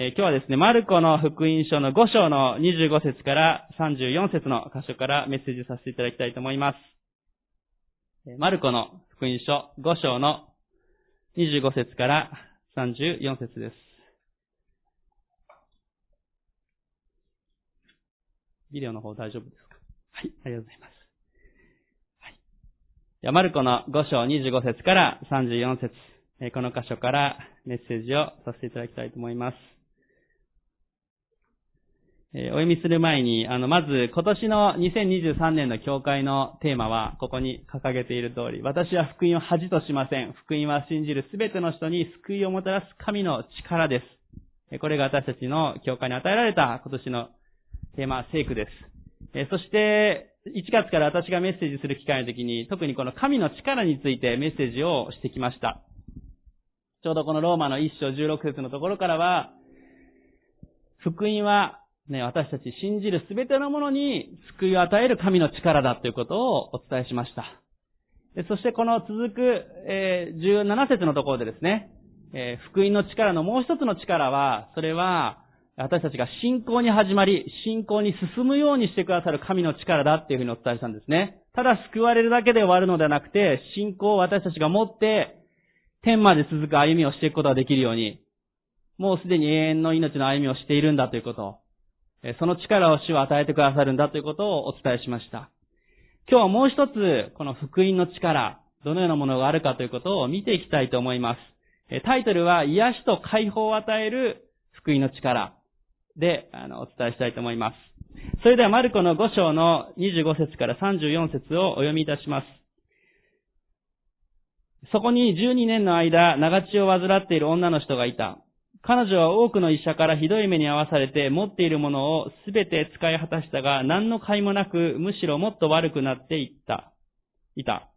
今日はですね、マルコの福音書の5章の25節から34節の箇所からメッセージさせていただきたいと思います。マルコの福音書5章の25節から34節です。ビデオの方大丈夫ですか？はい、ありがとうございます。はい。では、マルコの5章25節から34節この箇所からメッセージをさせていただきたいと思います。えお読みする前に、あの、まず、今年の2023年の教会のテーマは、ここに掲げている通り、私は福音を恥としません。福音は信じるすべての人に救いをもたらす神の力です。これが私たちの教会に与えられた今年のテーマ、聖句です。えそして、1月から私がメッセージする機会の時に、特にこの神の力についてメッセージをしてきました。ちょうどこのローマの1章16節のところからは、福音はね、私たち信じるすべてのものに救いを与える神の力だということをお伝えしました。そしてこの続く、えー、17節のところでですね、えー、福音の力のもう一つの力は、それは、私たちが信仰に始まり、信仰に進むようにしてくださる神の力だっていうふうにお伝えしたんですね。ただ救われるだけで終わるのではなくて、信仰を私たちが持って、天まで続く歩みをしていくことができるように、もうすでに永遠の命の歩みをしているんだということを、その力を主は与えてくださるんだということをお伝えしました。今日はもう一つ、この福音の力、どのようなものがあるかということを見ていきたいと思います。タイトルは、癒しと解放を与える福音の力で、あの、お伝えしたいと思います。それでは、マルコの5章の25節から34節をお読みいたします。そこに12年の間、長血を患っている女の人がいた。彼女は多くの医者からひどい目に遭わされて持っているものをすべて使い果たしたが何の甲斐もなくむしろもっと悪くなっていった。いた。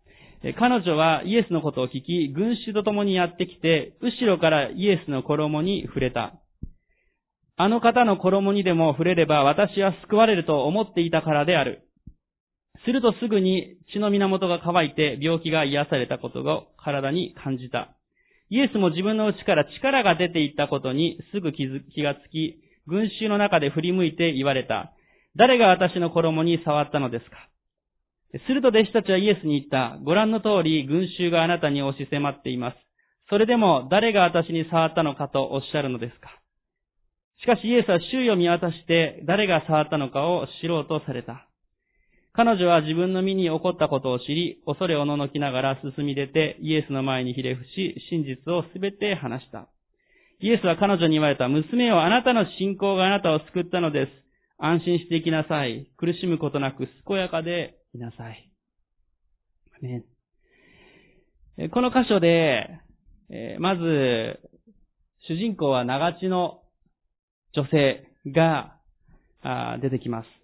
彼女はイエスのことを聞き、群衆と共にやってきて、後ろからイエスの衣に触れた。あの方の衣にでも触れれば私は救われると思っていたからである。するとすぐに血の源が乾いて病気が癒されたことを体に感じた。イエスも自分の内から力が出ていったことにすぐ気がつき、群衆の中で振り向いて言われた。誰が私の衣に触ったのですか？すると弟子たちはイエスに言った。ご覧の通り、群衆があなたに押し迫っています。それでも、誰が私に触ったのかとおっしゃるのですか？しかしイエスは周囲を見渡して、誰が触ったのかを知ろうとされた。彼女は自分の身に起こったことを知り、恐れをののきながら進み出て、イエスの前にひれ伏し、真実をすべて話した。イエスは彼女に言われた、娘よ、あなたの信仰があなたを救ったのです。安心していきなさい。苦しむことなく健やかでいなさい。ね、この箇所で、まず、主人公は長地の女性が出てきます。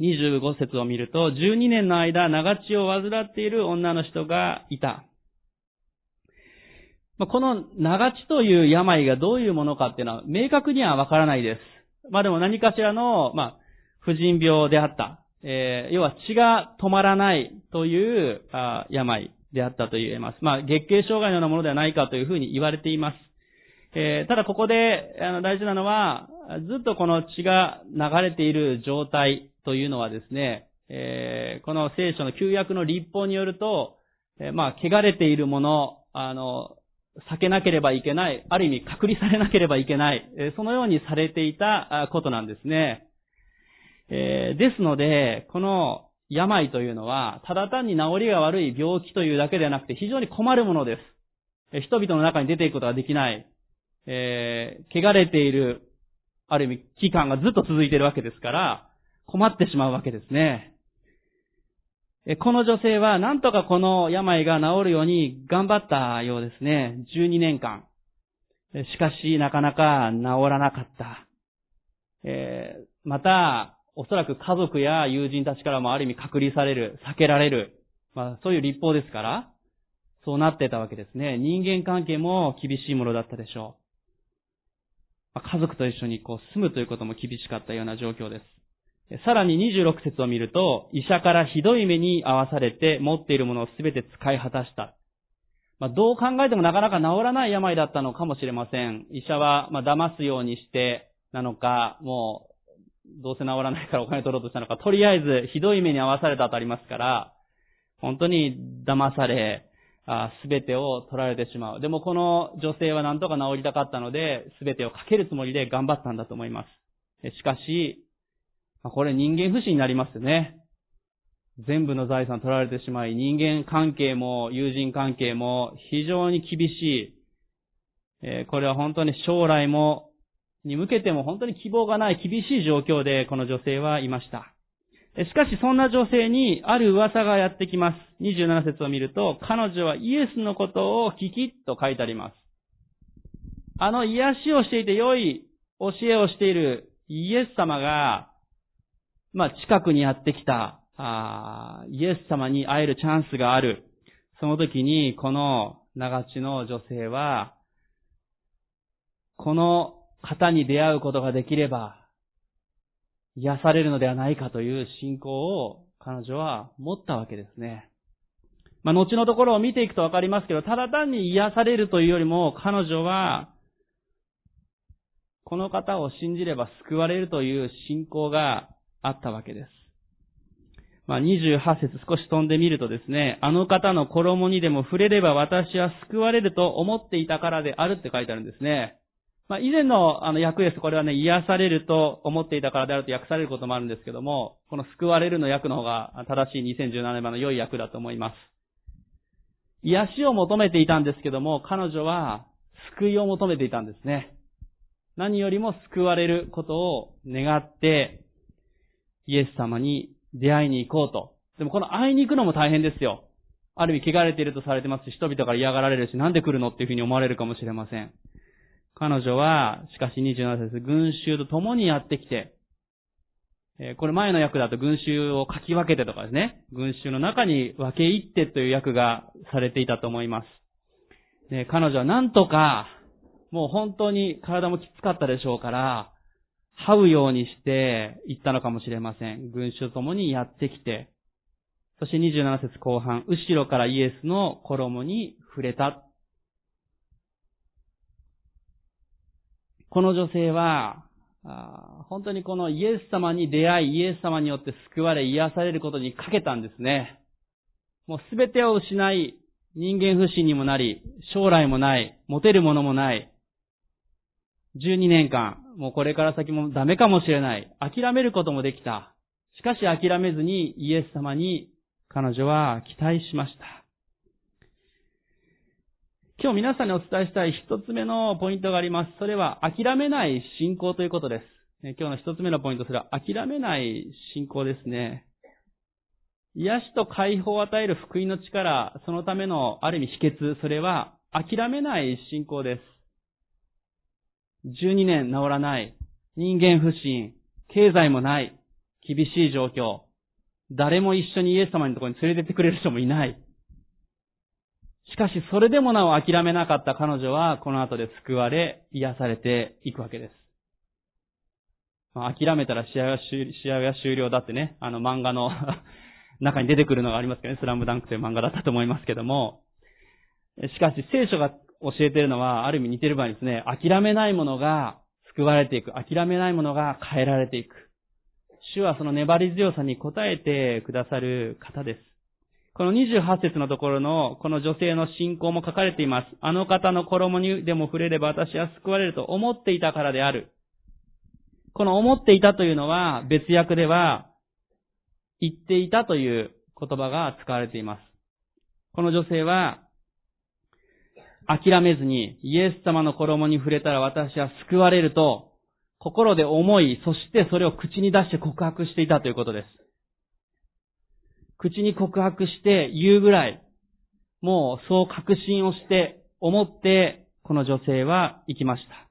25節を見ると、12年の間、長血を患っている女の人がいた。この長血という病がどういうものかっていうのは明確にはわからないです。まあでも何かしらの、まあ、婦人病であった。えー、要は血が止まらないというあ病であったと言えます。まあ、月経障害のようなものではないかというふうに言われています。えー、ただここであの大事なのは、ずっとこの血が流れている状態というのはですね、えー、この聖書の旧約の立法によると、えー、まあ、汚れているもの、あの、避けなければいけない、ある意味隔離されなければいけない、えー、そのようにされていたことなんですね。え、ですので、この病というのは、ただ単に治りが悪い病気というだけではなくて非常に困るものです。人々の中に出ていくことができない、えー、汚れている、ある意味期間がずっと続いているわけですから、困ってしまうわけですね。この女性はなんとかこの病が治るように頑張ったようですね。12年間。しかし、なかなか治らなかった。えー、また、おそらく家族や友人たちからもある意味隔離される、避けられる。まあ、そういう立法ですから、そうなってたわけですね。人間関係も厳しいものだったでしょう。家族と一緒にこう住むということも厳しかったような状況です。さらに26節を見ると、医者からひどい目に遭わされて持っているものをすべて使い果たした。まあ、どう考えてもなかなか治らない病だったのかもしれません。医者は、まあ、騙すようにしてなのか、もう、どうせ治らないからお金取ろうとしたのか、とりあえずひどい目に遭わされたとありますから、本当に騙され、すべてを取られてしまう。でもこの女性は何とか治りたかったので、すべてをかけるつもりで頑張ったんだと思います。しかし、これ人間不信になりますね。全部の財産取られてしまい、人間関係も友人関係も非常に厳しい。これは本当に将来も、に向けても本当に希望がない厳しい状況でこの女性はいました。しかしそんな女性にある噂がやってきます。27節を見ると、彼女はイエスのことを聞きと書いてあります。あの癒しをしていて良い教えをしているイエス様が、まあ、近くにやってきた、ああイエス様に会えるチャンスがある。その時に、この長地の女性は、この方に出会うことができれば、癒されるのではないかという信仰を彼女は持ったわけですね。まあ、後のところを見ていくとわかりますけど、ただ単に癒されるというよりも、彼女は、この方を信じれば救われるという信仰があったわけです。まあ、28節少し飛んでみるとですね、あの方の衣にでも触れれば私は救われると思っていたからであるって書いてあるんですね。まあ、以前のあの訳です。これはね、癒されると思っていたからであると訳されることもあるんですけども、この救われるの訳の方が正しい2017年版の良い訳だと思います。癒しを求めていたんですけども、彼女は救いを求めていたんですね。何よりも救われることを願って、イエス様に出会いに行こうと。でもこの会いに行くのも大変ですよ。ある意味汚れているとされてますし、人々から嫌がられるし、なんで来るのっていうふうに思われるかもしれません。彼女は、しかし27節、群衆と共にやってきて、えこれ前の訳だと群衆をかき分けてとかですね、群衆の中に分け入ってという訳がされていたと思います。で彼女はなんとか、もう本当に体もきつかったでしょうから、這うようにして行ったのかもしれません。群衆と共にやってきて、そして27節後半、後ろからイエスの衣に触れたこの女性は、本当にこのイエス様に出会い、イエス様によって救われ、癒されることにかけたんですね。もうすべてを失い、人間不信にもなり、将来もない、持てるものもない。12年間、もうこれから先もダメかもしれない。諦めることもできた。しかし諦めずにイエス様に彼女は期待しました。今日皆さんにお伝えしたい一つ目のポイントがあります。それは諦めない信仰ということです。今日の一つ目のポイント、それは諦めない信仰ですね。癒しと解放を与える福音の力、そのためのある意味秘訣、それは諦めない信仰です。12年治らない、人間不信、経済もない、厳しい状況、誰も一緒にイエス様のところに連れてってくれる人もいない。しかし、それでもなお諦めなかった彼女は、この後で救われ、癒されていくわけです。まあ、諦めたら試合は試合は終了だってね、あの漫画の 中に出てくるのがありますけどね、スラムダンクという漫画だったと思いますけども、しかし聖書が教えているのは、ある意味似てる場合ですね、諦めないものが救われていく、諦めないものが変えられていく。主はその粘り強さに応えてくださる方です。この28節のところの、この女性の信仰も書かれています。あの方の衣にでも触れれば私は救われると思っていたからである。この思っていたというのは、別訳では、言っていたという言葉が使われています。この女性は、諦めずに、イエス様の衣に触れたら私は救われると、心で思い、そしてそれを口に出して告白していたということです。口に告白して言うぐらい、もうそう確信をして思って、この女性は行きました。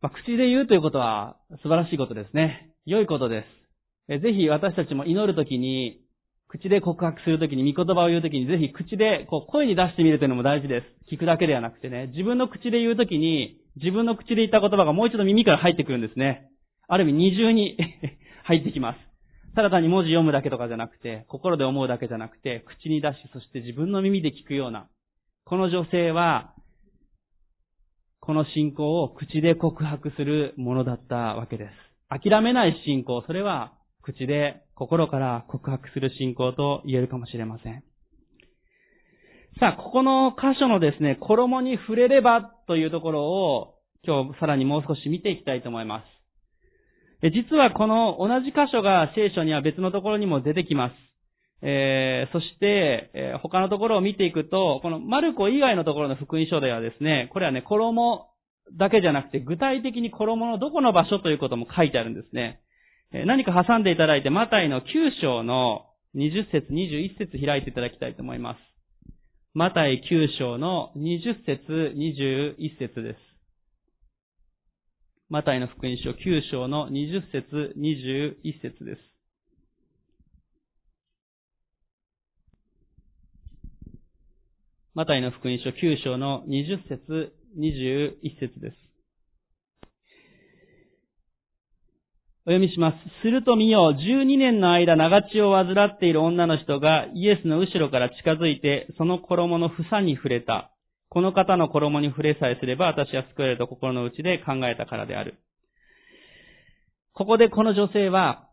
まあ、口で言うということは素晴らしいことですね。良いことです。ぜひ私たちも祈るときに、口で告白するときに、御言葉を言うときに、ぜひ口でこう声に出してみるというのも大事です。聞くだけではなくてね、自分の口で言うときに、自分の口で言った言葉がもう一度耳から入ってくるんですね。ある意味二重に 入ってきます。ただ単に文字読むだけとかじゃなくて、心で思うだけじゃなくて、口に出し、そして自分の耳で聞くような、この女性は、この信仰を口で告白するものだったわけです。諦めない信仰、それは口で心から告白する信仰と言えるかもしれません。さあ、ここの箇所のですね、衣に触れればというところを今日さらにもう少し見ていきたいと思います。実はこの同じ箇所が聖書には別のところにも出てきます。えー、そして、えー、他のところを見ていくと、このマルコ以外のところの福音書ではですね、これはね、衣だけじゃなくて、具体的に衣のどこの場所ということも書いてあるんですね。何か挟んでいただいて、マタイの9章の20節、21節開いていただきたいと思います。マタイ9章の20節、21節です。マタイの福音書9章の20節、21節です。マタイの福音書9章の20節、21節です。お読みします。すると見よ、12年の間長血を患っている女の人がイエスの後ろから近づいて、その衣の房に触れた。この方の衣に触れさえすれば私は救われると心の内で考えたからである。ここでこの女性は、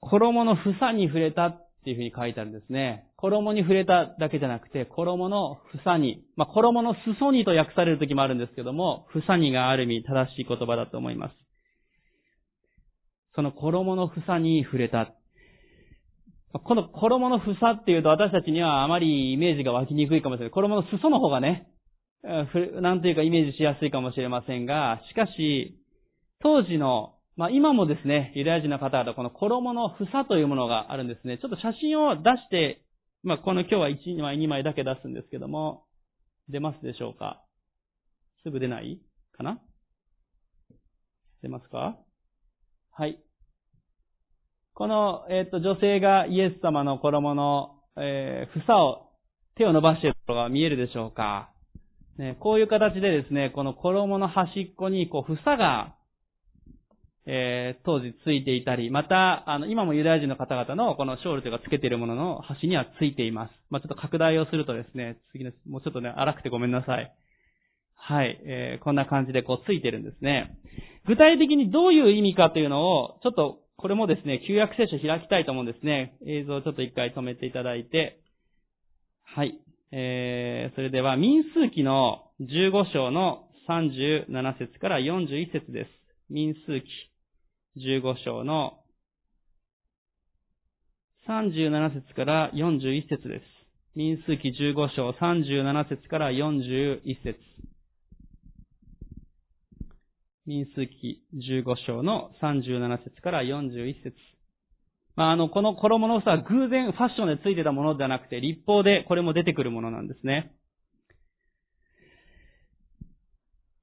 衣の房に触れたっていうふうに書いてあるんですね。衣に触れただけじゃなくて、衣の房に、まあ、衣の裾にと訳される時もあるんですけども、房にがある意味正しい言葉だと思います。その衣の房に触れた。この衣の房っていうと私たちにはあまりイメージが湧きにくいかもしれない。衣の裾の方がね、なんというかイメージしやすいかもしれませんが、しかし、当時のまあ今もですね、ユダヤ人の方々、この衣の房というものがあるんですね。ちょっと写真を出して、まあこの今日は1枚2枚だけ出すんですけども、出ますでしょうか？すぐ出ないかな？出ますか？はい。この、えっ、ー、と、女性がイエス様の衣の、えー、房を手を伸ばしているところが見えるでしょうかね、こういう形でですね、この衣の端っこに、こう、房がえー、当時ついていたり、また、あの、今もユダヤ人の方々のこのショールというかつけているものの端にはついています。まあ、ちょっと拡大をするとですね、次の、もうちょっとね、荒くてごめんなさい。はい、えー、こんな感じでこうついてるんですね。具体的にどういう意味かというのを、ちょっと、これもですね、旧約聖書開きたいと思うんですね。映像をちょっと一回止めていただいて、はい。えー、それでは、民数記の15章の37節から41節です。民数記15章の37節から41節です。民数記15章37節から41節民数記15章の37節から41節まあ、あの、この衣の房は偶然ファッションでついてたものではなくて、立法でこれも出てくるものなんですね。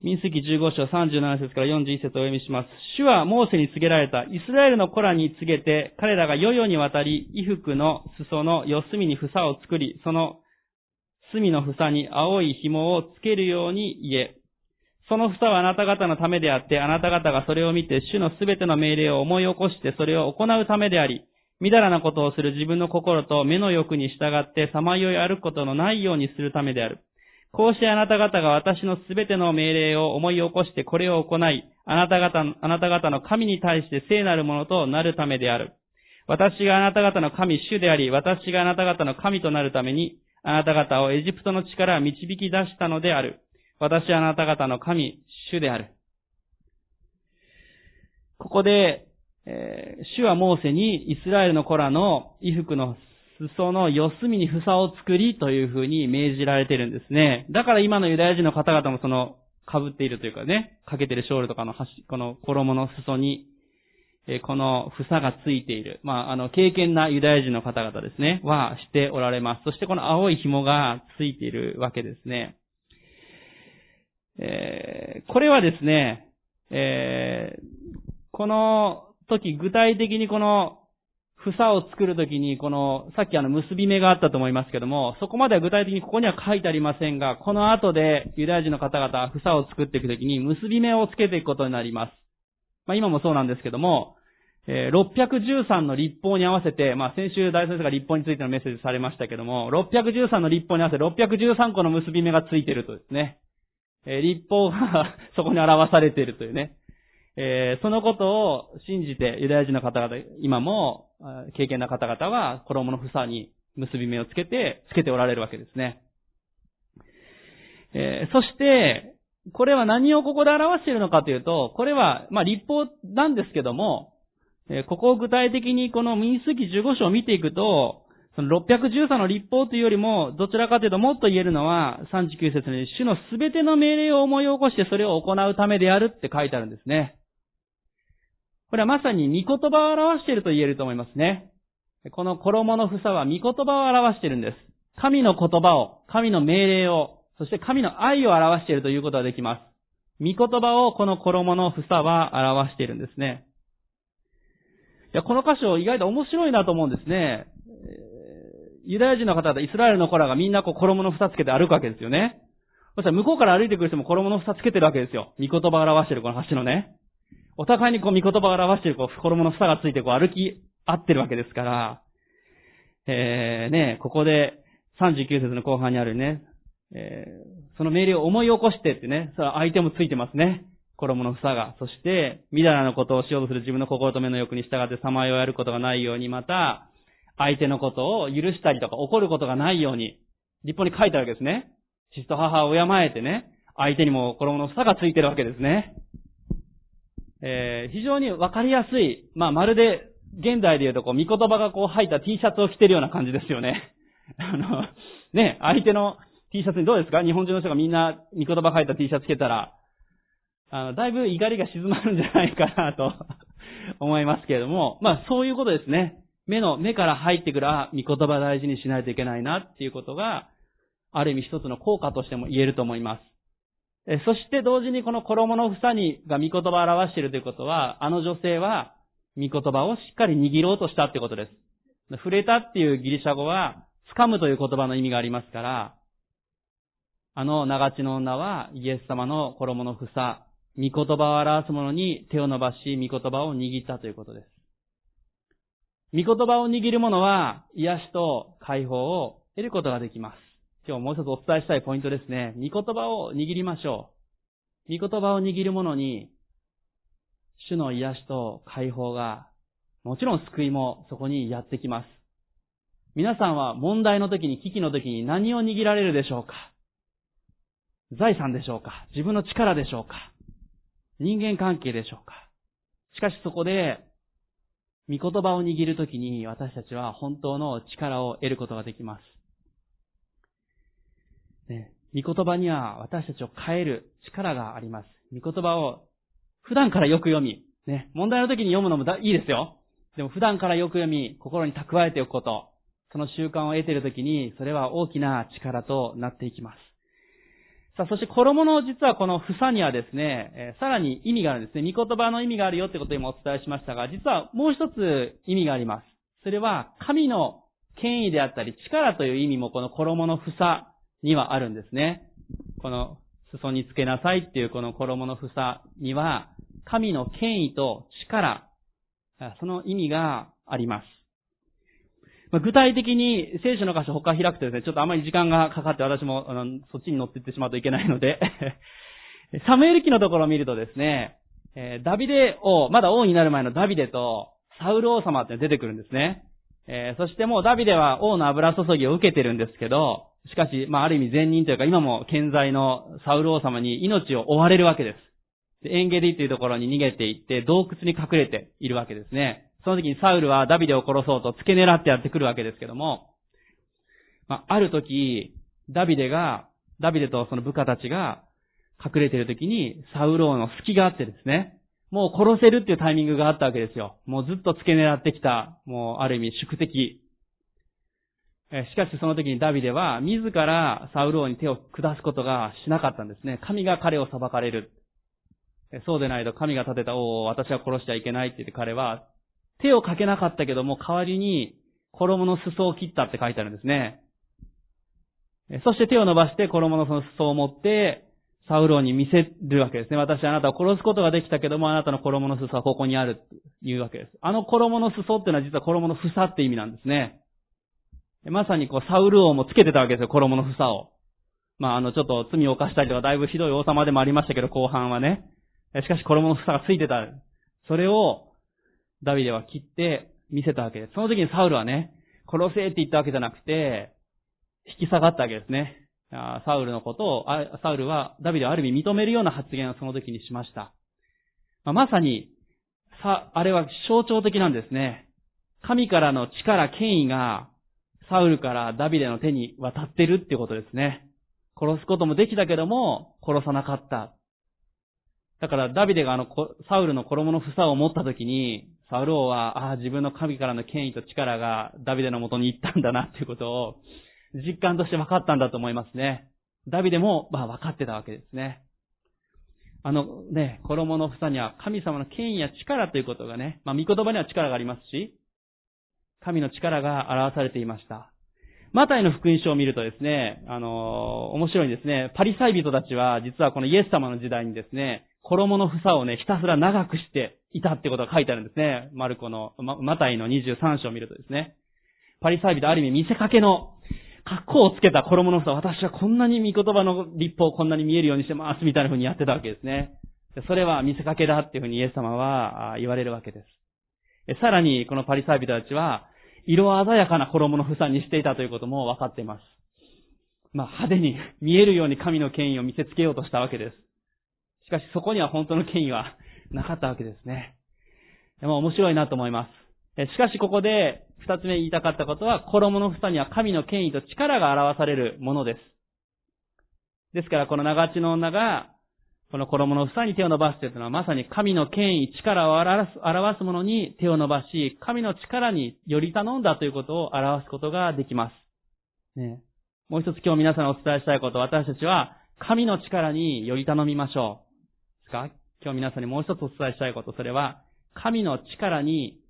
民数記15章37節から41節をお読みします。主はモーセに告げられた。イスラエルの子らに告げて、彼らが世々にわたり、衣服の裾の四隅に房を作り、その隅の房に青い紐をつけるように言え。その房はあなた方のためであって、あなた方がそれを見て、主のすべての命令を思い起こして、それを行うためであり、みだらなことをする自分の心と目の欲に従って、さまよい歩くことのないようにするためである。こうしてあなた方が私のすべての命令を思い起こしてこれを行い、あなた方、あなた方の神に対して聖なるものとなるためである。私があなた方の神主であり、私があなた方の神となるために、あなた方をエジプトの地から導き出したのである。私はあなた方の神、主である。ここで、えー、主はモーセにイスラエルの子らの衣服の裾の四隅に房を作りというふうに命じられてるんですね。だから今のユダヤ人の方々もその、被っているというかね、かけてるショールとかの端、この衣の裾に、えこの房がついている。まあ、あの、経験なユダヤ人の方々ですね、はしておられます。そしてこの青い紐がついているわけですね。えー、これはですね、えー、この時具体的にこの房を作るときに、この、さっきあの結び目があったと思いますけども、そこまでは具体的にここには書いてありませんが、この後でユダヤ人の方々は房を作っていくときに結び目をつけていくことになります。まあ今もそうなんですけども、えー613の立法に合わせて、まあ、先週大先生が立法についてのメッセージされましたけども、613の立法に合わせて613個の結び目がついてるとですね、え立法がそこに表されているというね、えーそのことを信じてユダヤ人の方々、今も、経験な方々は衣の房に結び目をつけて、つけておられるわけですね。えーそして、これは何をここで表しているのかというと、これは、まあ、立法なんですけども、えーここを具体的にこの民数記15章を見ていくと、その613の立法というよりも、どちらかというともっと言えるのは、39節に、主のすべての命令を思い起こしてそれを行うためであるって書いてあるんですね。これはまさに御言葉を表していると言えると思いますね。この衣の房は御言葉を表しているんです。神の言葉を、神の命令を、そして神の愛を表しているということができます。御言葉をこの衣の房は表しているんですね。いや、この箇所意外と面白いなと思うんですね。ユダヤ人の方々、イスラエルの子らがみんなこう衣の房つけて歩くわけですよね。そしたら向こうから歩いてくる人も衣の房つけてるわけですよ。御言葉を表してるこの橋のね。お互いにこう御言葉を表してるこう衣の房がついてこう歩き合ってるわけですから、えー、ね、ここで39節の後半にあるね、えー、その命令を思い起こしてってね、それは相手もついてますね。衣の房が。そして、みだらなことをしようとする自分の心と目の欲に従ってさまよをやることがないように、また、相手のことを許したりとか怒ることがないように、立法に書いてあるわけですね。父と母を敬えてね、相手にも衣の房がついてるわけですね。えー非常にわかりやすい、まあ、まるで、現代で言うと、こう、見言葉がこう入った T シャツを着てるような感じですよね。あの、ね、相手の T シャツにどうですか？日本中の人がみんな見言葉入った T シャツ着てたら、あの、だいぶ怒りが静まるんじゃないかなと思いますけれども、まあ、そういうことですね。目の、目から入ってくる、あ、見言葉大事にしないといけないなっていうことが、ある意味一つの効果としても言えると思います。えそして同時にこの衣の房にが御言葉を表しているということは、あの女性は御言葉をしっかり握ろうとしたってことです。触れたっていうギリシャ語は、掴むという言葉の意味がありますから、あの長地の女はイエス様の衣の房、御言葉を表すものに手を伸ばし、御言葉を握ったということです。御言葉を握る者は、癒しと解放を得ることができます。今日もう一つお伝えしたいポイントですね。御言葉を握りましょう。御言葉を握る者に、主の癒しと解放が、もちろん救いもそこにやってきます。皆さんは問題の時に、危機の時に何を握られるでしょうか財産でしょうか自分の力でしょうか人間関係でしょうかしかしそこで、御言葉を握るときに私たちは本当の力を得ることができます。ね、御言葉には私たちを変える力があります。御言葉を普段からよく読み、ね、問題の時に読むのもだいいですよ。でも普段からよく読み、心に蓄えておくこと、その習慣を得ているときに、それは大きな力となっていきます。さあ、そして衣の実はこの房にはですね、えーさらに意味があるんですね。御言葉の意味があるよってことを今お伝えしましたが、実はもう一つ意味があります。それは神の権威であったり力という意味もこの衣の房にはあるんですね。この裾につけなさいっていうこの衣の房には神の権威と力、その意味があります。まあ具体的に聖書の箇所他開くとですね、ちょっとあまり時間がかかって私もあのそっちに乗っていってしまうといけないので、サムエル記のところを見るとですね、えダビデ王、まだ王になる前のダビデとサウル王様って出てくるんですね。えーそしてもうダビデは王の油注ぎを受けてるんですけど、しかし、まあある意味善人というか今も健在のサウル王様に命を追われるわけです。エンゲリというところに逃げていって洞窟に隠れているわけですね。その時にサウルはダビデを殺そうと付け狙ってやってくるわけですけども、まあ、ある時、ダビデが、ダビデとその部下たちが隠れている時にサウル王の隙があってですね、もう殺せるっていうタイミングがあったわけですよ。もうずっと付け狙ってきた、もうある意味宿敵。えしかしその時にダビデは自らサウル王に手を下すことがしなかったんですね。神が彼を裁かれる。そうでないと神が立てた王を私は殺しちゃいけないって言って彼は手をかけなかったけども代わりに衣の裾を切ったって書いてあるんですね。そして手を伸ばして衣のその裾を持ってサウル王に見せるわけですね。私はあなたを殺すことができたけども、あなたの衣の裾はここにある。言うわけです。あの衣の裾っていうのは実は衣の房って意味なんですね。まさにこう、サウル王もつけてたわけですよ、衣の房を。まあ、あの、ちょっと罪を犯したりとか、だいぶひどい王様でもありましたけど、後半はね。しかし、衣の房がついてた。それを、ダビデは切って見せたわけです。その時にサウルはね、殺せって言ったわけじゃなくて、引き下がったわけですね。サウルのことを、サウルはダビデをある意味認めるような発言をその時にしました。ま、さに、さ、あれは象徴的なんですね。神からの力、権威が、サウルからダビデの手に渡ってるってことですね。殺すこともできたけども、殺さなかった。だからダビデがあの、サウルの衣の房を持った時に、サウル王は、ああ、自分の神からの権威と力がダビデのもとに行ったんだなっていうことを、実感として分かったんだと思いますね。ダビデも、まあ分かってたわけですね。あのね、衣の房には神様の権威や力ということがね、まあ御言葉には力がありますし、神の力が表されていました。マタイの福音書を見るとですね、あの面白いんですね。パリサイ人たちは、実はこのイエス様の時代にですね、衣の房をね、ひたすら長くしていたってことが書いてあるんですね。マルコの、ま、マタイの23章を見るとですね。パリサイ人ある意味見せかけの格好をつけた衣の房、私はこんなに見言葉の立法をこんなに見えるようにしてます、みたいな風にやってたわけですね。それは見せかけだっていうふうにイエス様は言われるわけです。さらに、このパリサイ人たちは、色鮮やかな衣の房にしていたということも分かっています。まあ、派手に見えるように神の権威を見せつけようとしたわけです。しかしそこには本当の権威はなかったわけですね。まあ面白いなと思います。しかしここで二つ目言いたかったことは、衣の房には神の権威と力が表されるものです。ですからこの長地の女が、この衣の房に手を伸ばすというのはまさに神の権威、力を表す表すものに手を伸ばし、神の力により頼んだということを表すことができます。ね、もう一つ今日皆さんにお伝えしたいこと、私たちは神の力により頼みましょう。か？今日皆さんにもう一つお伝えしたいこと、それは、神の力に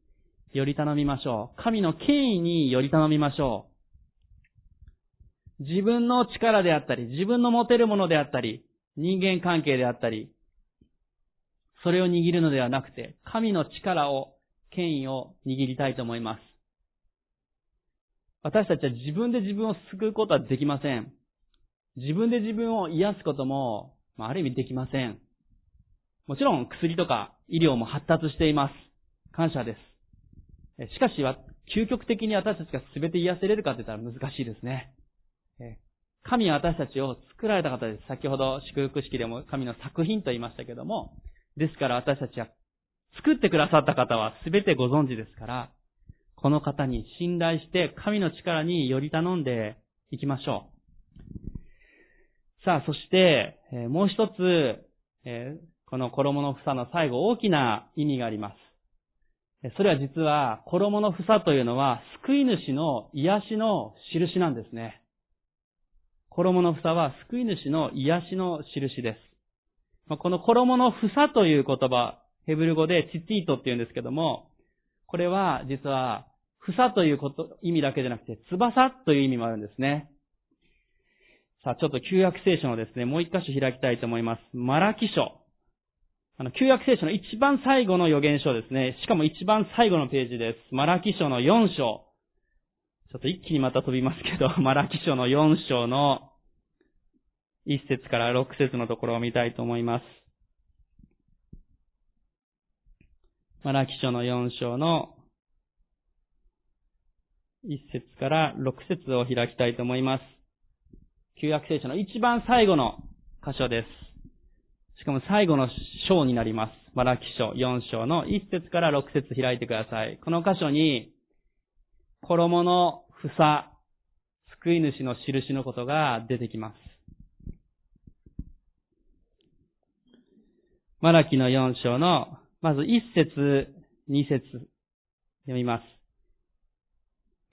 より頼みましょう。神の権威により頼みましょう。自分の力であったり、自分の持てるものであったり、人間関係であったり、それを握るのではなくて、神の力を、権威を握りたいと思います。私たちは自分で自分を救うことはできません。自分で自分を癒すことも、ある意味できません。もちろん薬とか医療も発達しています。感謝です。しかし、究極的に私たちが全て癒せれるかって言ったら難しいですね。神は私たちを作られた方です。先ほど祝福式でも神の作品と言いましたけども、ですから私たちは作ってくださった方は全てご存知ですから、この方に信頼して神の力により頼んでいきましょう。さあ、そして、もう一つ、この衣の房の最後大きな意味があります。それは実は衣の房というのは救い主の癒しの印なんですね。衣の房は救い主の癒しの印です。この衣の房という言葉、ヘブル語でチッティートって言うんですけども、これは実は房という意味だけじゃなくて翼という意味もあるんですね。さあ、ちょっと旧約聖書のですね、もう一箇所開きたいと思います。マラキ書。あの、旧約聖書の一番最後の予言書ですね。しかも一番最後のページです。マラキ書の4章。ちょっと一気にまた飛びますけど、マラキ書の4章の1節から6節のところを見たいと思います。マラキ書の4章の1節から6節を開きたいと思います。旧約聖書の一番最後の箇所です。しかも最後の章になります。マラキ書4章の1節から6節開いてください。この箇所に、衣の房、救い主の印のことが出てきます。マラキの4章の、まず1節、2節読みます。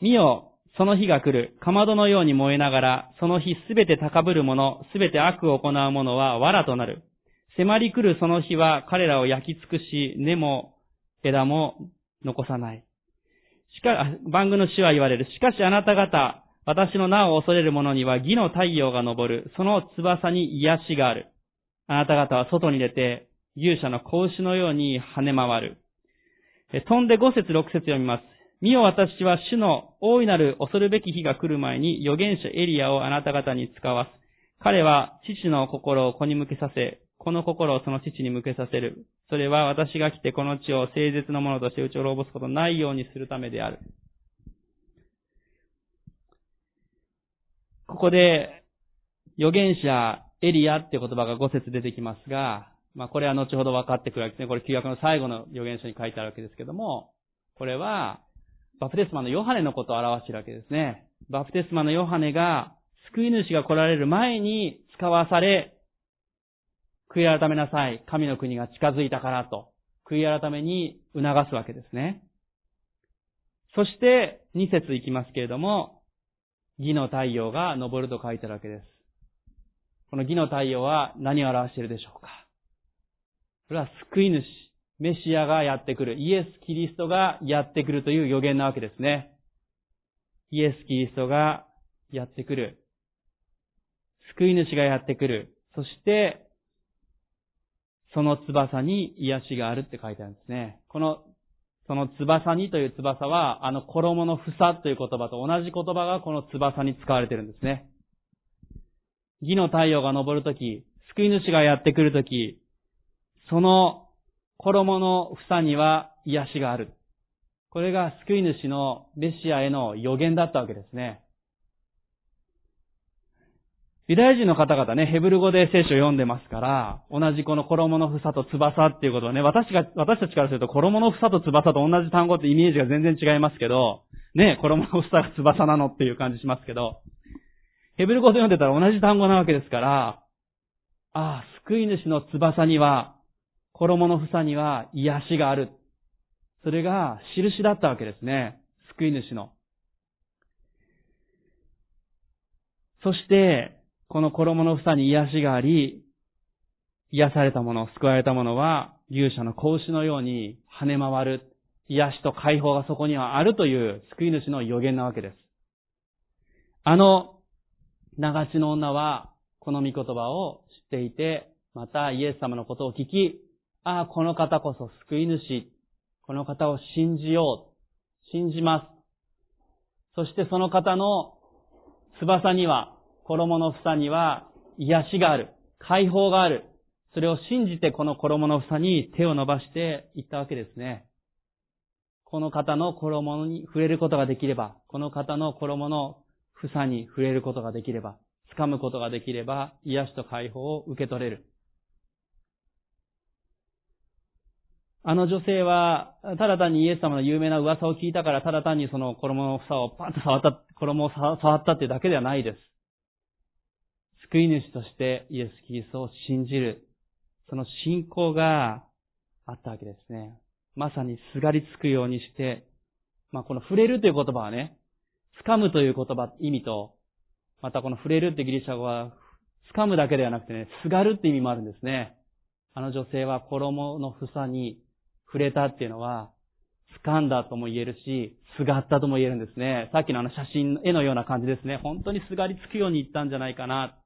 見よ、その日が来る。かまどのように燃えながら、その日すべて高ぶる者、すべて悪を行う者は藁となる。迫り来るその日は彼らを焼き尽くし、根も枝も残さない。しか、番組の死は言われる。しかしあなた方、私の名を恐れる者には義の太陽が昇る。その翼に癒しがある。あなた方は外に出て、勇者の子牛のように跳ね回る。飛んで5節6節読みます。見よ私は主の大いなる恐るべき日が来る前に預言者エリアをあなた方に使わす。彼は父の心を子に向けさせ、この心をその父に向けさせる。それは私が来てこの地を誠実なものとして打ち滅ぼすことないようにするためである。ここで、預言者エリアって言葉が5節出てきますが、まあこれは後ほど分かってくるわけですね。これ旧約の最後の預言書に書いてあるわけですけども、これは、バプテスマのヨハネのことを表しているわけですね。バプテスマのヨハネが、救い主が来られる前に使わされ、悔い改めなさい。神の国が近づいたからと、悔い改めに促すわけですね。そして、2節いきますけれども、義の太陽が昇ると書いてあるわけです。この義の太陽は何を表しているでしょうかそれは救い主、メシアがやってくる、イエス・キリストがやってくるという予言なわけですね。イエス・キリストがやってくる。救い主がやってくる。そして、その翼に癒しがあるって書いてあるんですね。この、その翼にという翼は、あの衣の房という言葉と同じ言葉がこの翼に使われてるんですね。義の太陽が昇るとき、救い主がやってくるとき、その衣の房には癒しがある。これが救い主のメシアへの予言だったわけですね。ユダヤ人の方々ね、ヘブル語で聖書を読んでますから、同じこの衣の房と翼っていうことはね、私が、私たちからすると衣の房と翼と同じ単語ってイメージが全然違いますけど、ね、衣の房が翼なのっていう感じしますけど、ヘブル語で読んでたら同じ単語なわけですから、ああ、救い主の翼には、衣の房には癒しがある。それが印だったわけですね。救い主の。そして、この衣の房に癒しがあり、癒されたもの、救われたものは、勇者の子牛のように跳ね回る。癒しと解放がそこにはあるという救い主の予言なわけです。あの、長地の女は、この御言葉を知っていて、またイエス様のことを聞き、ああ、この方こそ救い主。この方を信じよう。信じます。そしてその方の翼には、衣の房には癒しがある。解放がある。それを信じてこの衣の房に手を伸ばしていったわけですね。この方の衣に触れることができれば、この方の衣の房に触れることができれば、掴むことができれば、癒しと解放を受け取れる。あの女性は、ただ単にイエス様の有名な噂を聞いたから、ただ単にその衣の房をパンと触った、衣を触ったっていうだけではないです。救い主としてイエス・キリストを信じる、その信仰があったわけですね。まさにすがりつくようにして、まあこの触れるという言葉はね、掴むという言葉、意味と、またこの触れるってギリシャ語は、掴むだけではなくてね、すがるって意味もあるんですね。あの女性は衣の房に触れたっていうのは、掴んだとも言えるし、すがったとも言えるんですね。さっきのあの写真、絵のような感じですね。本当にすがりつくように言ったんじゃないかな。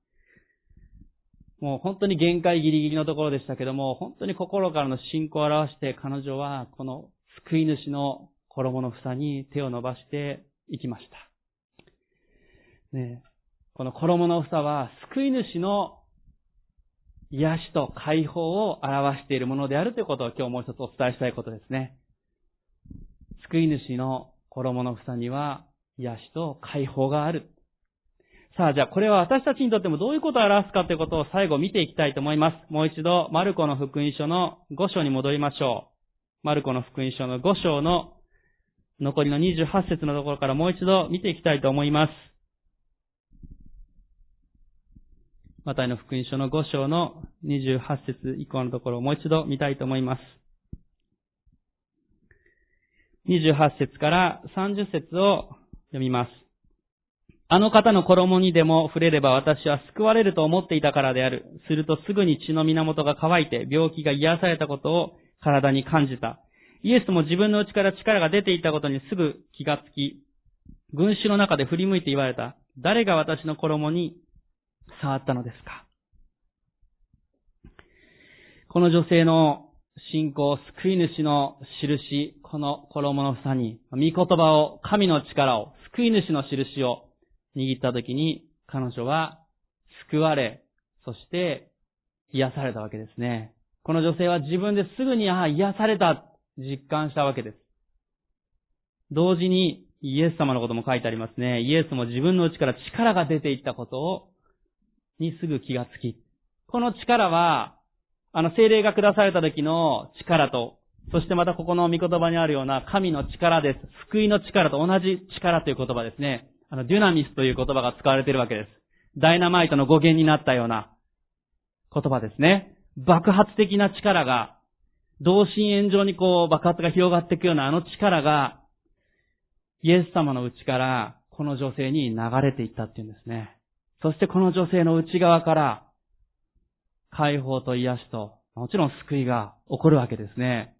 もう本当に限界ギリギリのところでしたけども、本当に心からの信仰を表して彼女はこの救い主の衣の房に手を伸ばしていきました。ね、この衣の房は救い主の癒しと解放を表しているものであるということを今日もう一つお伝えしたいことですね。救い主の衣の房には癒しと解放がある。さあ、じゃあこれは私たちにとってもどういうことを表すかということを最後見ていきたいと思います。もう一度、マルコの福音書の5章に戻りましょう。マルコの福音書の5章の残りの28節のところからもう一度見ていきたいと思います。マタイの福音書の5章の28節以降のところをもう一度見たいと思います。28節から30節を読みます。あの方の衣にでも触れれば私は救われると思っていたからである。するとすぐに血の源が乾いて病気が癒されたことを体に感じた。イエスも自分の内から力が出ていたことにすぐ気がつき、群衆の中で振り向いて言われた。誰が私の衣に触ったのですか？この女性の信仰、救い主の印、この衣の房に、御言葉を、神の力を、救い主の印を握った時に、彼女は救われ、そして癒されたわけですね。この女性は自分ですぐに、ああ、癒された、実感したわけです。同時に、イエス様のことも書いてありますね。イエスも自分の内から力が出ていったことを、にすぐ気がつき。この力は、あの、精霊が下された時の力と、そしてまたここの御言葉にあるような神の力です。救いの力と同じ力という言葉ですね。あの、デュナミスという言葉が使われているわけです。ダイナマイトの語源になったような言葉ですね。爆発的な力が、同心円状にこう爆発が広がっていくようなあの力が、イエス様の内からこの女性に流れていったっていうんですね。そしてこの女性の内側から解放と癒しと、もちろん救いが起こるわけですね。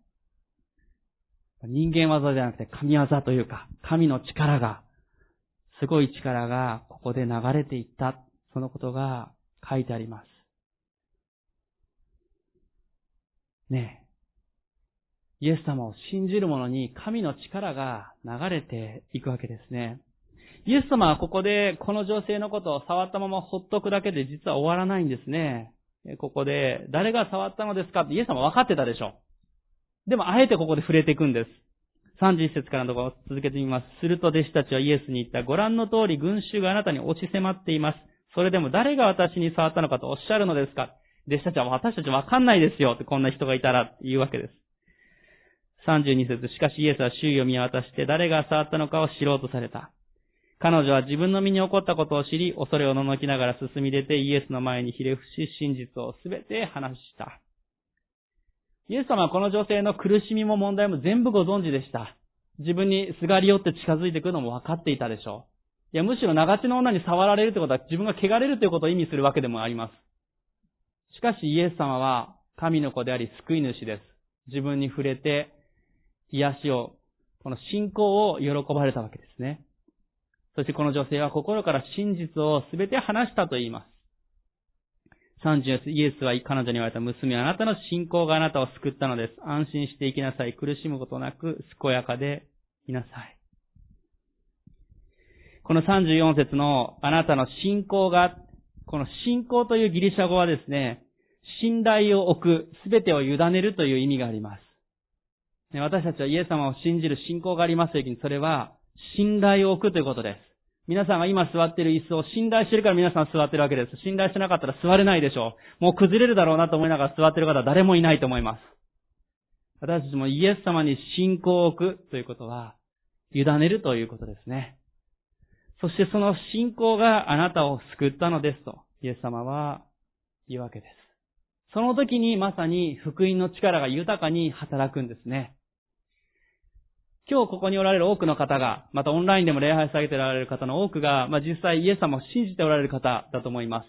人間技ではなくて神業というか、神の力が、すごい力がここで流れていった、そのことが書いてあります。ねえイエス様を信じる者に神の力が流れていくわけですね。イエス様はここでこの女性のことを触ったままほっとくだけで実は終わらないんですね。ここで、誰が触ったのですかってイエス様分かってたでしょ。でもあえてここで触れていくんです。31節からのところを続けてみます。すると弟子たちはイエスに言った。ご覧の通り群衆があなたに押し迫っています。それでも誰が私に触ったのかとおっしゃるのですか弟子たちは私たち分かんないですよってこんな人がいたら言うわけです。32節しかしイエスは周囲を見渡して誰が触ったのかを知ろうとされた。彼女は自分の身に起こったことを知り、恐れをののきながら進み出てイエスの前にひれ伏し、真実をすべて話した。イエス様はこの女性の苦しみも問題も全部ご存知でした。自分にすがり寄って近づいてくるのも分かっていたでしょう。いや、むしろ長地の女に触られるということは自分が汚れるということを意味するわけでもあります。しかしイエス様は神の子であり救い主です。自分に触れて癒しを、この信仰を喜ばれたわけですね。そしてこの女性は心から真実をすべて話したと言います。34イエスは彼女に言われた娘、あなたの信仰があなたを救ったのです。安心して生きなさい。苦しむことなく、健やかでいなさい。この34節のあなたの信仰が、この信仰というギリシャ語はですね、信頼を置く、すべてを委ねるという意味があります。私たちはイエス様を信じる信仰がありますときに、それは信頼を置くということです。皆さんが今座っている椅子を信頼してるから皆さん座ってるわけです。信頼してなかったら座れないでしょう。もう崩れるだろうなと思いながら座ってる方は誰もいないと思います。私たちもイエス様に信仰を置くということは、委ねるということですね。そしてその信仰があなたを救ったのですと、イエス様は言うわけです。その時にまさに福音の力が豊かに働くんですね。今日ここにおられる多くの方が、またオンラインでも礼拝されておられる方の多くが、まあ、実際イエス様を信じておられる方だと思いま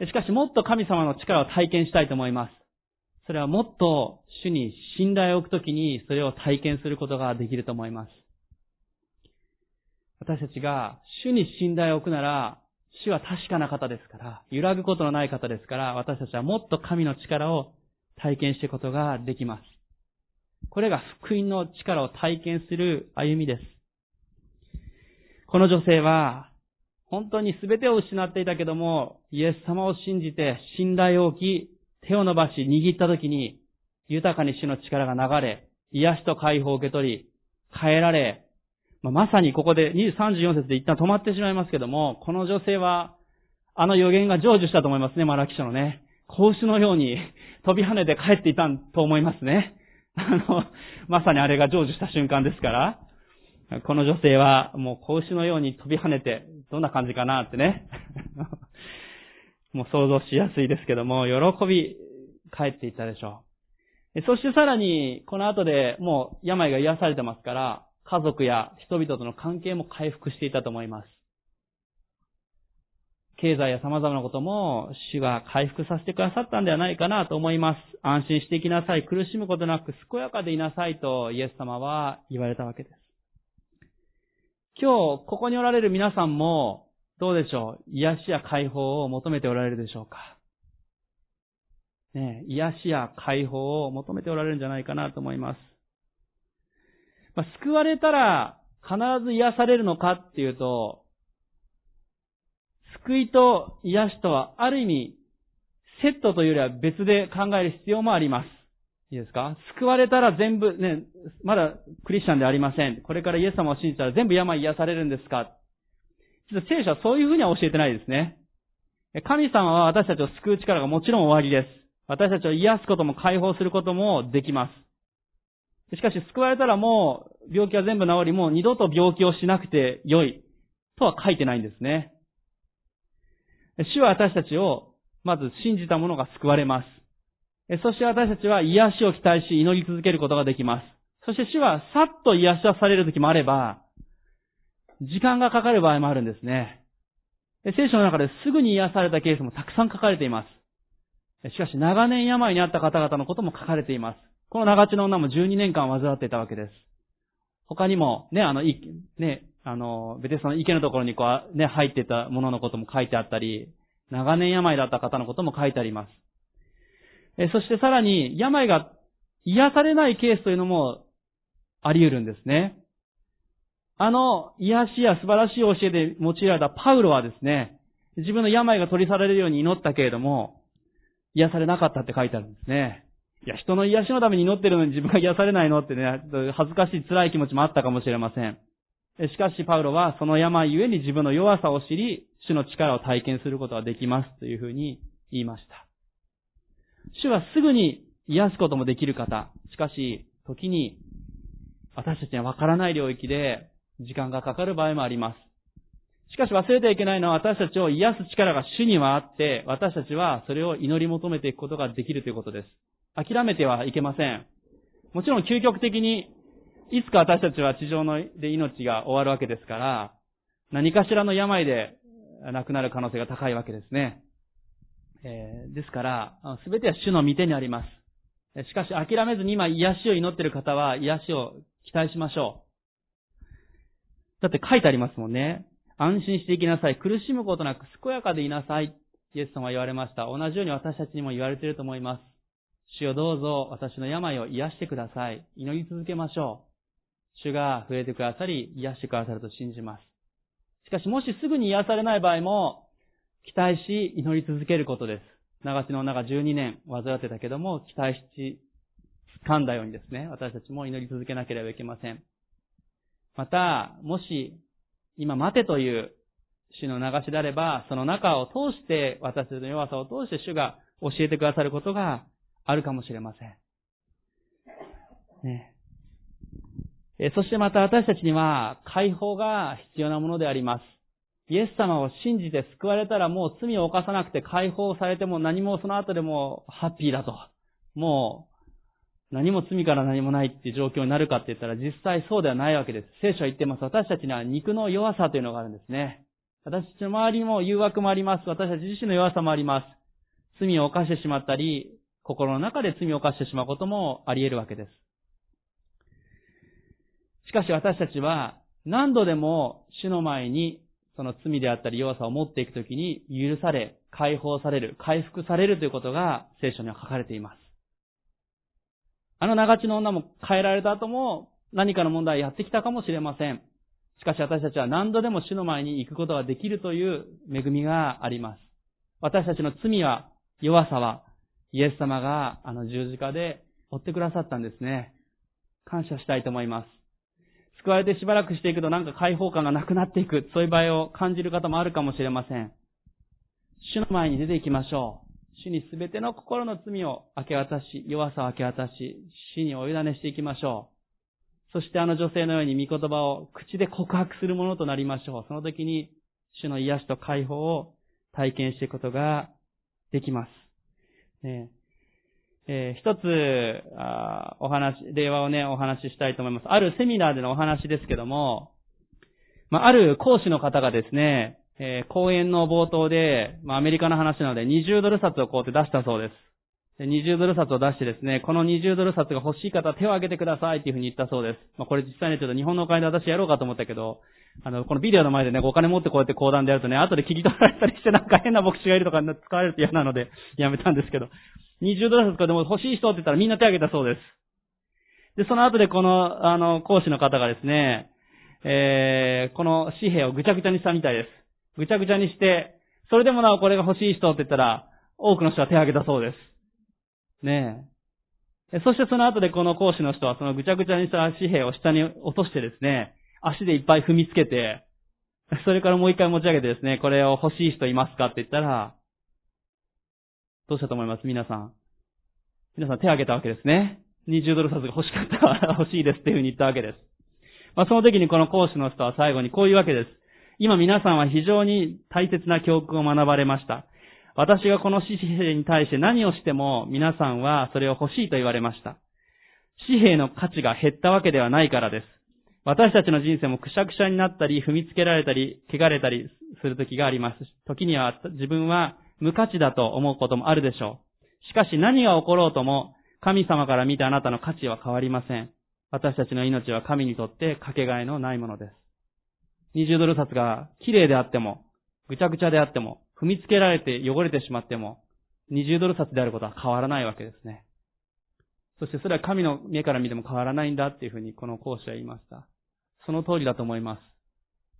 す。しかしもっと神様の力を体験したいと思います。それはもっと主に信頼を置くときにそれを体験することができると思います。私たちが主に信頼を置くなら、主は確かな方ですから、揺らぐことのない方ですから、私たちはもっと神の力を体験していくことができます。これが福音の力を体験する歩みです。この女性は、本当に全てを失っていたけども、イエス様を信じて信頼を置き、手を伸ばし握った時に、豊かに主の力が流れ、癒しと解放を受け取り、変えられ、ま、まさにここで34節で一旦止まってしまいますけども、この女性は、あの予言が成就したと思いますね、マラキ書のね。格子のように飛び跳ねて帰っていたと思いますね。あの、まさにあれが成就した瞬間ですから、この女性はもう子牛のように飛び跳ねて、どんな感じかなってね。もう想像しやすいですけども、喜び帰っていったでしょう。そしてさらに、この後でもう病が癒されてますから、家族や人々との関係も回復していたと思います。経済や様々なことも主が回復させてくださったんではないかなと思います。安心していきなさい。苦しむことなく健やかでいなさいとイエス様は言われたわけです。今日、ここにおられる皆さんも、どうでしょう？癒しや解放を求めておられるでしょうか？ね、癒しや解放を求めておられるんじゃないかなと思います。まあ、救われたら必ず癒されるのかっていうと、救いと癒しとはある意味セットというよりは別で考える必要もあります。いいですか？救われたら全部、ね、まだクリスチャンではありません。これからイエス様を信じたら全部病癒されるんですか？実は聖書はそういうふうには教えてないですね。神様は私たちを救う力がもちろん終わりです。私たちを癒すことも解放することもできます。しかし救われたらもう病気は全部治り、もう二度と病気をしなくて良いとは書いてないんですね。主は私たちをまず信じた者が救われます。そして私たちは癒しを期待し祈り続けることができます。そして主はさっと癒し出される時もあれば、時間がかかる場合もあるんですね。聖書の中ですぐに癒されたケースもたくさん書かれています。しかし長年病にあった方々のことも書かれています。この長地の女も12年間患っていたわけです。他にも、ね、あの、ね、あの、ベテスの池のところにこう、ね、入ってたもののことも書いてあったり、長年病だった方のことも書いてあります。えそしてさらに、病が癒されないケースというのもあり得るんですね。あの癒しや素晴らしい教えで用いられたパウロはですね、自分の病が取り去られるように祈ったけれども、癒されなかったって書いてあるんですね。いや、人の癒しのために祈ってるのに自分が癒されないのってね、恥ずかしい辛い気持ちもあったかもしれません。しかし、パウロはその病ゆえに自分の弱さを知り、主の力を体験することができますというふうに言いました。主はすぐに癒すこともできる方。しかし、時に私たちにはわからない領域で時間がかかる場合もあります。しかし忘れてはいけないのは私たちを癒す力が主にはあって、私たちはそれを祈り求めていくことができるということです。諦めてはいけません。もちろん究極的に、いつか私たちは地上ので命が終わるわけですから、何かしらの病で亡くなる可能性が高いわけですね。えー、ですから、すべては主の御手にあります。しかし諦めずに今癒しを祈っている方は癒しを期待しましょう。だって書いてありますもんね。安心して生きなさい。苦しむことなく健やかでいなさい。イエス様は言われました。同じように私たちにも言われていると思います。主よどうぞ私の病を癒してください。祈り続けましょう。主が触れてくださり、癒してくださると信じます。しかしもしすぐに癒されない場合も、期待し祈り続けることです。長地の中12年患ってたけども、期待し、掴んだようにですね、私たちも祈り続けなければいけません。また、もし、今待てという主の流しであれば、その中を通して、私たちの弱さを通して主が教えてくださることがあるかもしれません。ね、そしてまた私たちには解放が必要なものであります。イエス様を信じて救われたらもう罪を犯さなくて解放されても何もその後でもハッピーだと。もう何も罪から何もないっていう状況になるかって言ったら実際そうではないわけです。聖書は言ってます。私たちには肉の弱さというのがあるんですね。私たちの周りも誘惑もあります。私たち自身の弱さもあります。罪を犯してしまったり、心の中で罪を犯してしまうこともあり得るわけです。しかし私たちは何度でも主の前にその罪であったり弱さを持っていくときに許され、解放される、回復されるということが聖書には書かれています。あの長地の女も変えられた後も何かの問題やってきたかもしれません。しかし私たちは何度でも主の前に行くことができるという恵みがあります。私たちの罪は、弱さは、イエス様があの十字架で追ってくださったんですね。感謝したいと思います。救われてしばらくしていくとなんか解放感がなくなっていく、そういう場合を感じる方もあるかもしれません。主の前に出ていきましょう。主にすべての心の罪を明け渡し、弱さを明け渡し、死にお委ねしていきましょう。そしてあの女性のように御言葉を口で告白するものとなりましょう。その時に主の癒しと解放を体験していくことができます。ねえー、一つあ、お話、令和をね、お話ししたいと思います。あるセミナーでのお話ですけども、まあ、ある講師の方がですね、えー、講演の冒頭で、まあ、アメリカの話なので20ドル札をこうって出したそうです。で20ドル札を出してですね、この20ドル札が欲しい方手を挙げてくださいっていうふうに言ったそうです。まあ、これ実際にちょっと日本のお金で私やろうかと思ったけど、あの、このビデオの前でね、お金持ってこうやって講談でやるとね、後で聞き取られたりしてなんか変な牧師がいるとか使われると嫌なので、やめたんですけど。20ドル札かでも欲しい人って言ったらみんな手挙げたそうです。で、その後でこの、あの、講師の方がですね、えー、この紙幣をぐちゃぐちゃにしたみたいです。ぐちゃぐちゃにして、それでもなおこれが欲しい人って言ったら、多くの人は手を挙げたそうです。ねえ。そしてその後でこの講師の人はそのぐちゃぐちゃにした紙幣を下に落としてですね、足でいっぱい踏みつけて、それからもう一回持ち上げてですね、これを欲しい人いますかって言ったら、どうしたと思います？皆さん。皆さん手を挙げたわけですね。20ドル札が欲しかったら 欲しいですっていうふうに言ったわけです。まあ、その時にこの講師の人は最後にこういうわけです。今皆さんは非常に大切な教訓を学ばれました。私がこの紙幣に対して何をしても皆さんはそれを欲しいと言われました。紙幣の価値が減ったわけではないからです。私たちの人生もくしゃくしゃになったり、踏みつけられたり、汚れたりする時があります。時には自分は無価値だと思うこともあるでしょう。しかし何が起ころうとも、神様から見たあなたの価値は変わりません。私たちの命は神にとってかけがえのないものです。20ドル札が綺麗であっても、ぐちゃぐちゃであっても、踏みつけられて汚れてしまっても、20ドル札であることは変わらないわけですね。そしてそれは神の目から見ても変わらないんだっていうふうにこの講師は言いました。その通りだと思います。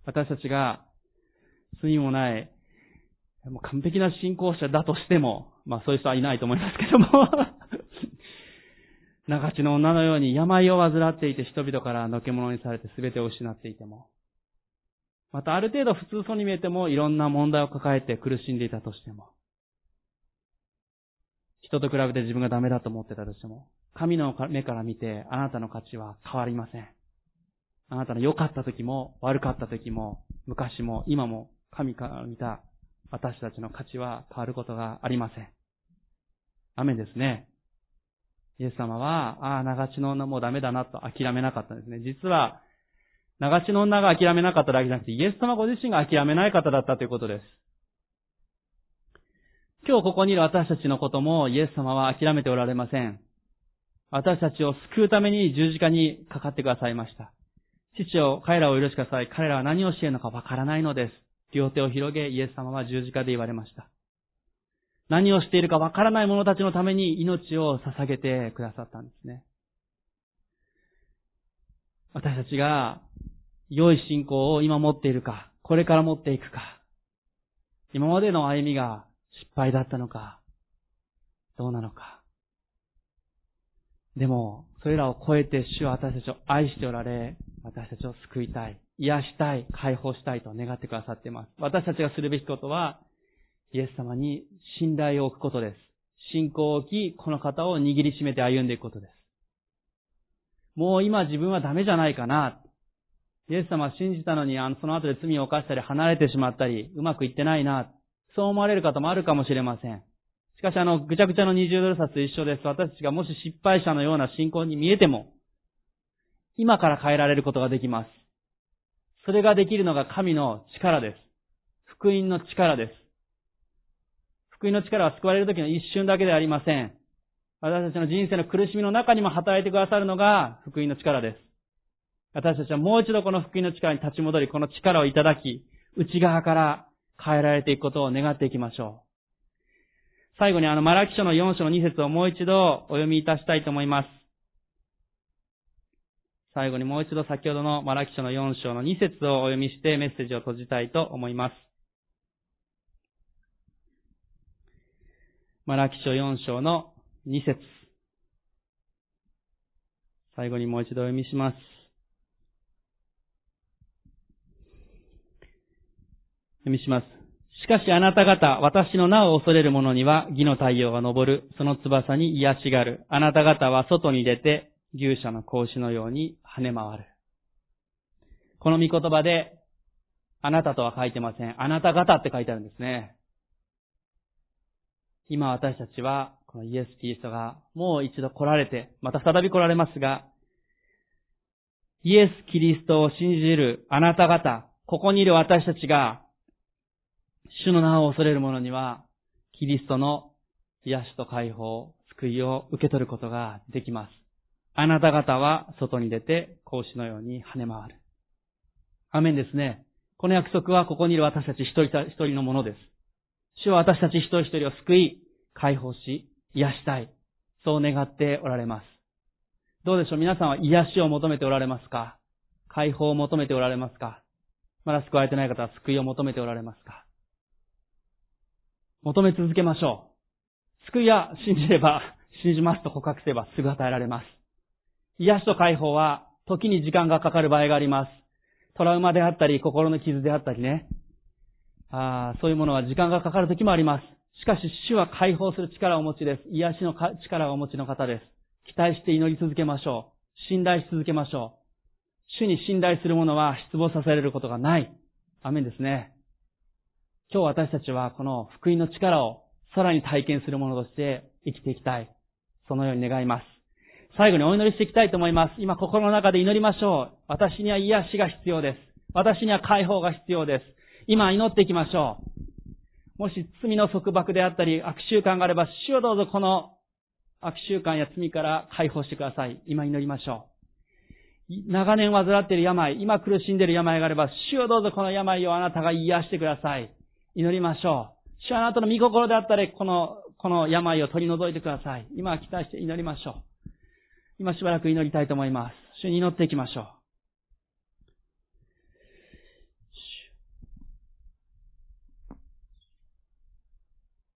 私たちが罪もない、もう完璧な信仰者だとしても、まあそういう人はいないと思いますけども 長地の女のように病を患っていて人々からのけ者にされて全てを失っていても、またある程度普通そうに見えてもいろんな問題を抱えて苦しんでいたとしても、人と比べて自分がダメだと思ってたとしても、神の目から見てあなたの価値は変わりません。あなたの良かった時も悪かった時も昔も今も神から見た私たちの価値は変わることがありません。アメンですね。イエス様は、ああ、長地の女もうダメだなと諦めなかったんですね。実は、長地の女が諦めなかっただけじゃなくて、イエス様ご自身が諦めない方だったということです。今日ここにいる私たちのこともイエス様は諦めておられません。私たちを救うために十字架にかかってくださいました。父を彼らを許してください。彼らは何をしているのかわからないのです。両手を広げ、イエス様は十字架で言われました。何をしているかわからない者たちのために命を捧げてくださったんですね。私たちが良い信仰を今持っているか、これから持っていくか、今までの歩みが失敗だったのか、どうなのか。でも、それらを超えて主は私たちを愛しておられ、私たちを救いたい、癒したい、解放したいと願ってくださっています。私たちがするべきことは、イエス様に信頼を置くことです。信仰を置き、この方を握りしめて歩んでいくことです。もう今自分はダメじゃないかな。イエス様は信じたのに、あの、その後で罪を犯したり離れてしまったり、うまくいってないな。そう思われる方もあるかもしれません。しかしあの、ぐちゃぐちゃの20ドル札と一緒です。私たちがもし失敗者のような信仰に見えても、今から変えられることができます。それができるのが神の力です。福音の力です。福音の力は救われる時の一瞬だけではありません。私たちの人生の苦しみの中にも働いてくださるのが福音の力です。私たちはもう一度この福音の力に立ち戻り、この力をいただき、内側から変えられていくことを願っていきましょう。最後にあの、マラキ書の4章の2節をもう一度お読みいたしたいと思います。最後にもう一度先ほどのマラキ書の4章の2節をお読みしてメッセージを閉じたいと思います。マラキ書4章の2節最後にもう一度お読みします。読みします。しかしあなた方、私の名を恐れる者には義の太陽が昇る、その翼に癒しがる。あなた方は外に出て、牛舎の格子のように跳ね回る。この御言葉で、あなたとは書いてません。あなた方って書いてあるんですね。今私たちは、このイエス・キリストがもう一度来られて、また再び来られますが、イエス・キリストを信じるあなた方、ここにいる私たちが主の名を恐れる者には、キリストの癒しと解放、救いを受け取ることができます。あなた方は外に出て、格子のように跳ね回る。アメンですね。この約束はここにいる私たち一人一人のものです。主は私たち一人一人を救い、解放し、癒したい。そう願っておられます。どうでしょう？皆さんは癒しを求めておられますか？解放を求めておられますか？まだ救われてない方は救いを求めておられますか？求め続けましょう。救いは信じれば、信じますと告白すればすぐ与えられます。癒しと解放は時に時間がかかる場合があります。トラウマであったり、心の傷であったりね。ああそういうものは時間がかかる時もあります。しかし、主は解放する力をお持ちです。癒しの力をお持ちの方です。期待して祈り続けましょう。信頼し続けましょう。主に信頼する者は失望させられることがない。アメンですね。今日私たちはこの福音の力をさらに体験する者として生きていきたい。そのように願います。最後にお祈りしていきたいと思います。今心の中で祈りましょう。私には癒しが必要です。私には解放が必要です。今祈っていきましょう。もし罪の束縛であったり悪習慣があれば、主をどうぞこの悪習慣や罪から解放してください。今祈りましょう。長年患っている病、今苦しんでいる病があれば、主をどうぞこの病をあなたが癒してください。祈りましょう。主はあなたの御心であったり、この、この病を取り除いてください。今は期待して祈りましょう。今しばらく祈りたいと思います。主に祈っていきましょう。